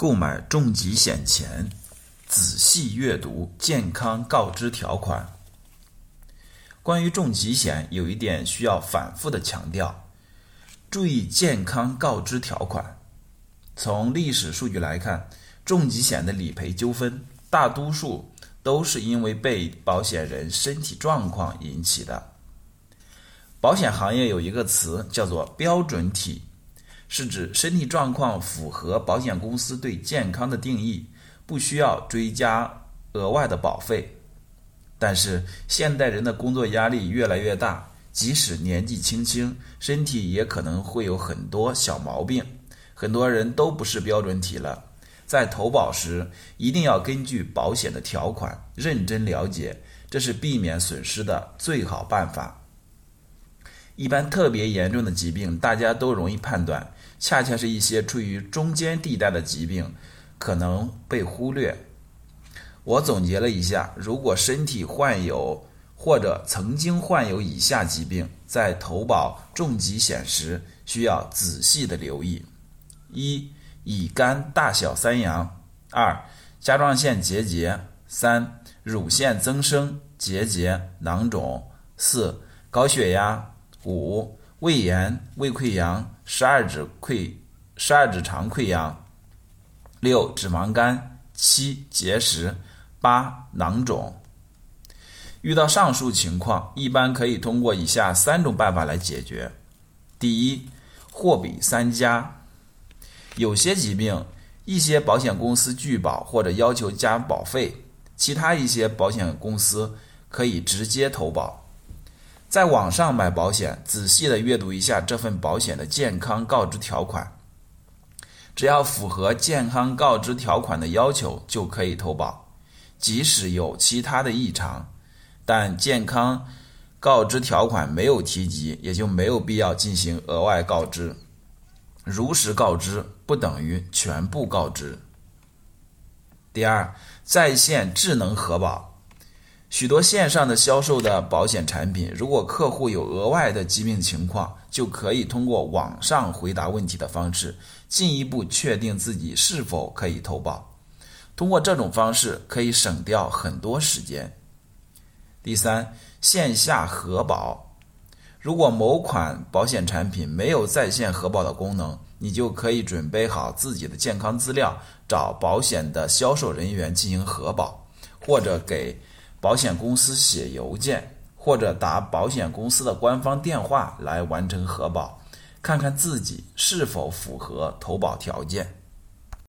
购买重疾险前，仔细阅读健康告知条款。关于重疾险，有一点需要反复的强调：注意健康告知条款。从历史数据来看，重疾险的理赔纠纷大多数都是因为被保险人身体状况引起的。保险行业有一个词叫做“标准体”。是指身体状况符合保险公司对健康的定义，不需要追加额外的保费。但是现代人的工作压力越来越大，即使年纪轻轻，身体也可能会有很多小毛病。很多人都不是标准体了，在投保时一定要根据保险的条款认真了解，这是避免损失的最好办法。一般特别严重的疾病，大家都容易判断，恰恰是一些处于中间地带的疾病可能被忽略。我总结了一下，如果身体患有或者曾经患有以下疾病，在投保重疾险时需要仔细的留意：一、乙肝大小三阳；二、甲状腺结节；三、乳腺增生、结节、囊肿；四、高血压。五、胃炎、胃溃疡、十二指溃、十二指肠溃疡；六、脂肪肝；七、结石；八、囊肿。遇到上述情况，一般可以通过以下三种办法来解决：第一，货比三家。有些疾病，一些保险公司拒保或者要求加保费，其他一些保险公司可以直接投保。在网上买保险，仔细的阅读一下这份保险的健康告知条款，只要符合健康告知条款的要求，就可以投保。即使有其他的异常，但健康告知条款没有提及，也就没有必要进行额外告知。如实告知不等于全部告知。第二，在线智能核保。许多线上的销售的保险产品，如果客户有额外的疾病情况，就可以通过网上回答问题的方式，进一步确定自己是否可以投保。通过这种方式，可以省掉很多时间。第三，线下核保。如果某款保险产品没有在线核保的功能，你就可以准备好自己的健康资料，找保险的销售人员进行核保，或者给。保险公司写邮件或者打保险公司的官方电话来完成核保，看看自己是否符合投保条件。